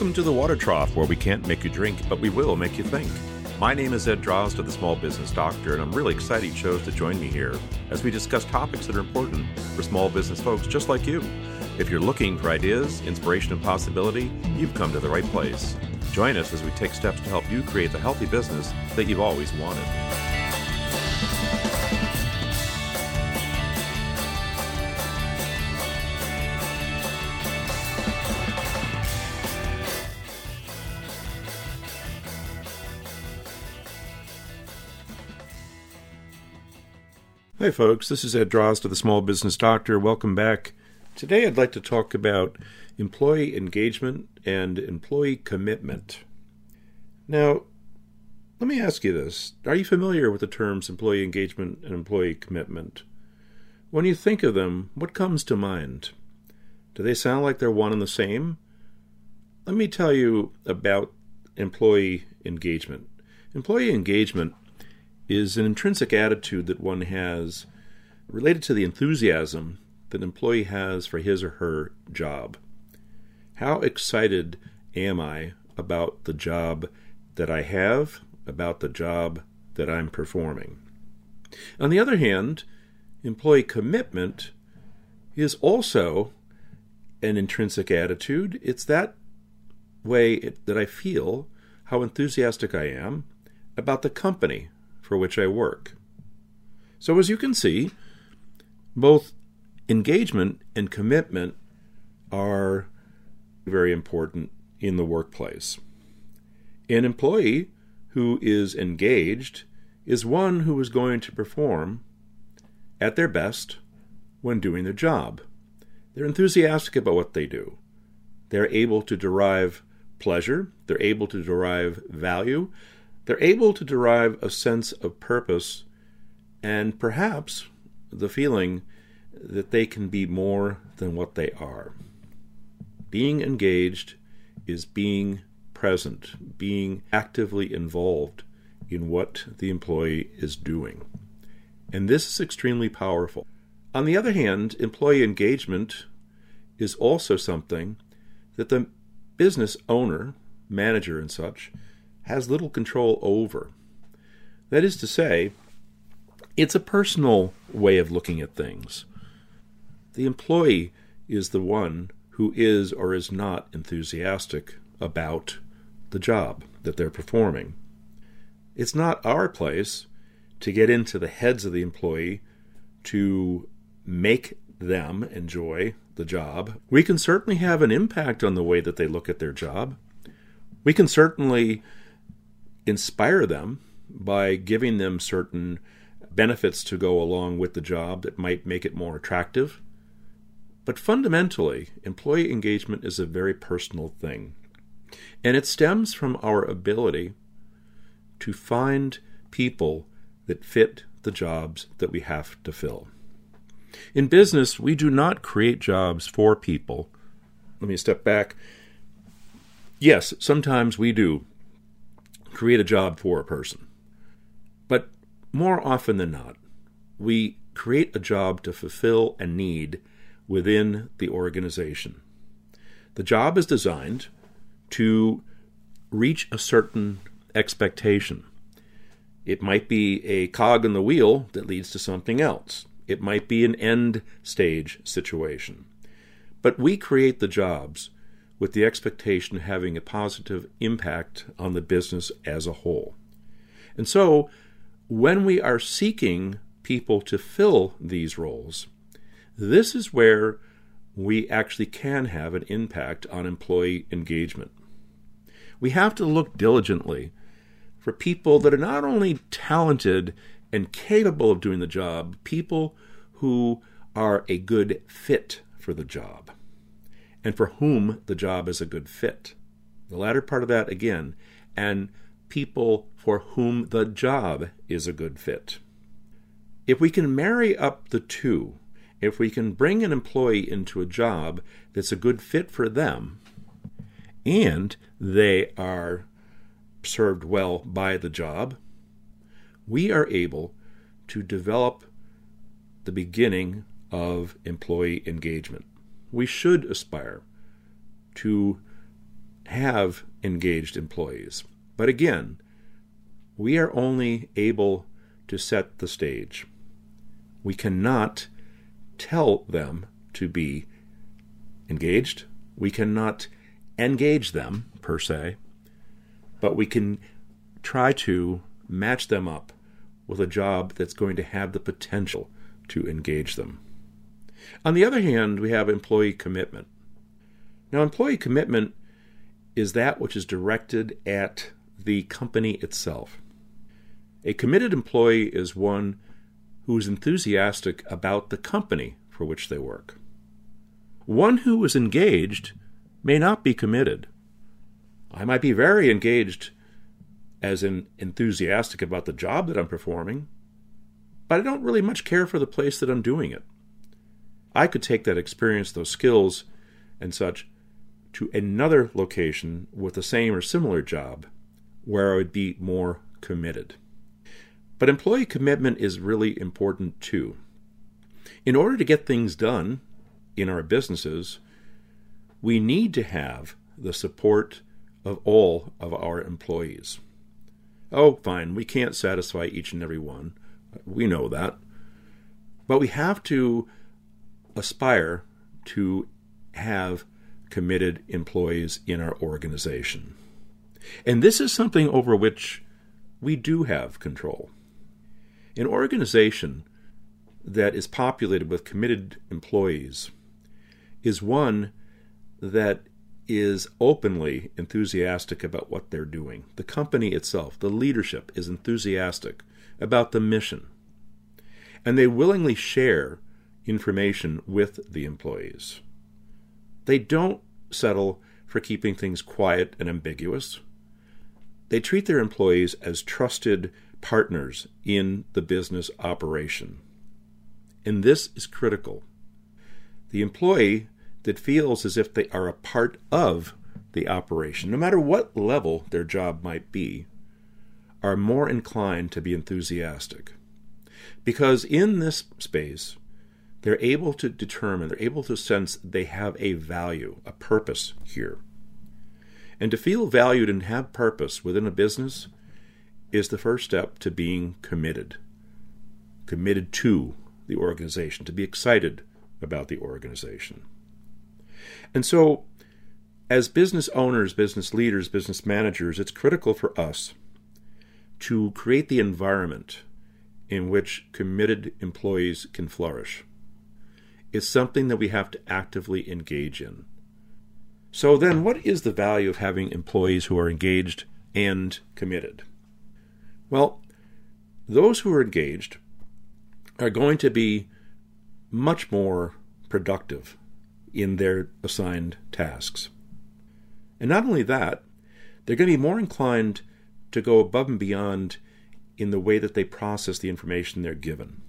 Welcome to the Water Trough, where we can't make you drink, but we will make you think. My name is Ed Drozda, the Small Business Doctor, and I'm really excited you chose to join me here as we discuss topics that are important for small business folks just like you. If you're looking for ideas, inspiration, and possibility, you've come to the right place. Join us as we take steps to help you create the healthy business that you've always wanted. Hey folks, this is Ed Drozda, the Small Business Doctor. Welcome back. Today I'd like to talk about employee engagement and employee commitment. Now, let me ask you this. Are you familiar with the terms employee engagement and employee commitment? When you think of them, what comes to mind? Do they sound like they're one and the same? Let me tell you about employee engagement. Employee engagement is an intrinsic attitude that one has related to the enthusiasm that an employee has for his or her job. How excited am I about the job that I have, about the job that I'm performing? On the other hand, employee commitment is also an intrinsic attitude. It's that way that I feel how enthusiastic I am about the company for which I work. So, as you can see, both engagement and commitment are very important in the workplace. An employee who is engaged is one who is going to perform at their best when doing their job. They're enthusiastic about what they do. They're able to derive pleasure, they're able to derive value, they're able to derive a sense of purpose and perhaps the feeling that they can be more than what they are. Being engaged is being present, being actively involved in what the employee is doing. And this is extremely powerful. On the other hand, employee engagement is also something that the business owner, manager, and such has little control over. That is to say, it's a personal way of looking at things. The employee is the one who is or is not enthusiastic about the job that they're performing. It's not our place to get into the heads of the employee to make them enjoy the job. We can certainly have an impact on the way that they look at their job. We can certainly inspire them by giving them certain benefits to go along with the job that might make it more attractive. But fundamentally, employee engagement is a very personal thing. And it stems from our ability to find people that fit the jobs that we have to fill. In business, we do not create jobs for people. Let me step back. Yes, sometimes we do create a job for a person. But more often than not, we create a job to fulfill a need within the organization. The job is designed to reach a certain expectation. It might be a cog in the wheel that leads to something else. It might be an end stage situation. But we create the jobs with the expectation of having a positive impact on the business as a whole. And so, when we are seeking people to fill these roles, this is where we actually can have an impact on employee engagement. We have to look diligently for people that are not only talented and capable of doing the job, people who are a good fit for the job and for whom the job is a good fit. The latter part of that again, and people for whom the job is a good fit. If we can marry up the two, if we can bring an employee into a job that's a good fit for them, and they are served well by the job, we are able to develop the beginning of employee engagement we should aspire to have engaged employees. But again, we are only able to set the stage. We cannot tell them to be engaged. We cannot engage them, per se, but we can try to match them up with a job that's going to have the potential to engage them. On the other hand, we have employee commitment. Now, employee commitment is that which is directed at the company itself. A committed employee is one who is enthusiastic about the company for which they work. One who is engaged may not be committed. I might be very engaged, as in enthusiastic about the job that I'm performing, but I don't really much care for the place that I'm doing it. I could take that experience, those skills, and such to another location with the same or similar job where I would be more committed. But employee commitment is really important too. In order to get things done in our businesses, we need to have the support of all of our employees. Oh, fine, we can't satisfy each and every one. We know that. But we have to aspire to have committed employees in our organization. And this is something over which we do have control. An organization that is populated with committed employees is one that is openly enthusiastic about what they're doing. The company itself, the leadership, is enthusiastic about the mission. And they willingly share information with the employees. They don't settle for keeping things quiet and ambiguous. They treat their employees as trusted partners in the business operation. And this is critical. The employee that feels as if they are a part of the operation, no matter what level their job might be, are more inclined to be enthusiastic. Because in this space, they're able to determine, they're able to sense they have a value, a purpose here. And to feel valued and have purpose within a business is the first step to being committed. Committed to the organization, to be excited about the organization. And so, as business owners, business leaders, business managers, it's critical for us to create the environment in which committed employees can flourish is something that we have to actively engage in. So, then, what is the value of having employees who are engaged and committed? Well, those who are engaged are going to be much more productive in their assigned tasks. And not only that, they're going to be more inclined to go above and beyond in the way that they process the information they're given.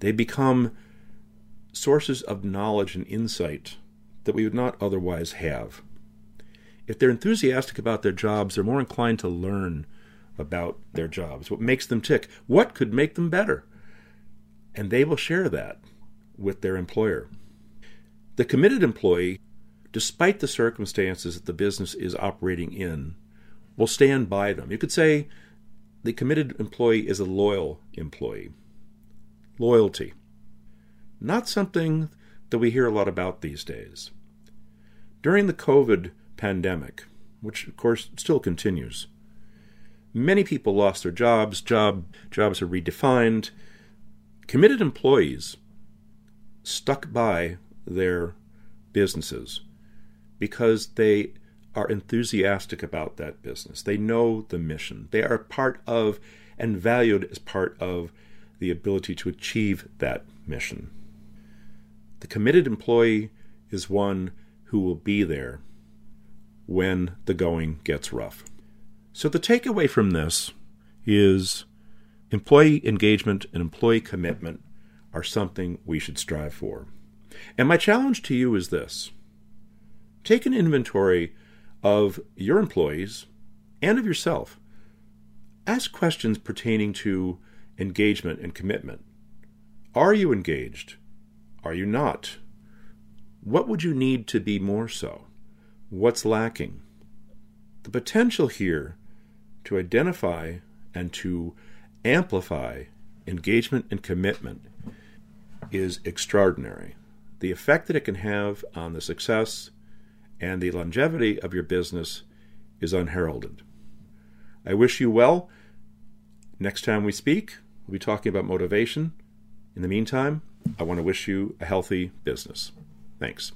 They become sources of knowledge and insight that we would not otherwise have. If they're enthusiastic about their jobs, they're more inclined to learn about their jobs, what makes them tick, what could make them better. And they will share that with their employer. The committed employee, despite the circumstances that the business is operating in, will stand by them. You could say the committed employee is a loyal employee. Loyalty not something that we hear a lot about these days. During the COVID pandemic, which of course still continues, many people lost their jobs, job jobs are redefined. Committed employees stuck by their businesses because they are enthusiastic about that business. They know the mission. They are part of and valued as part of the ability to achieve that mission. The committed employee is one who will be there when the going gets rough. So, the takeaway from this is employee engagement and employee commitment are something we should strive for. And my challenge to you is this take an inventory of your employees and of yourself. Ask questions pertaining to engagement and commitment. Are you engaged? Are you not? What would you need to be more so? What's lacking? The potential here to identify and to amplify engagement and commitment is extraordinary. The effect that it can have on the success and the longevity of your business is unheralded. I wish you well. Next time we speak, we'll be talking about motivation. In the meantime, I want to wish you a healthy business. Thanks.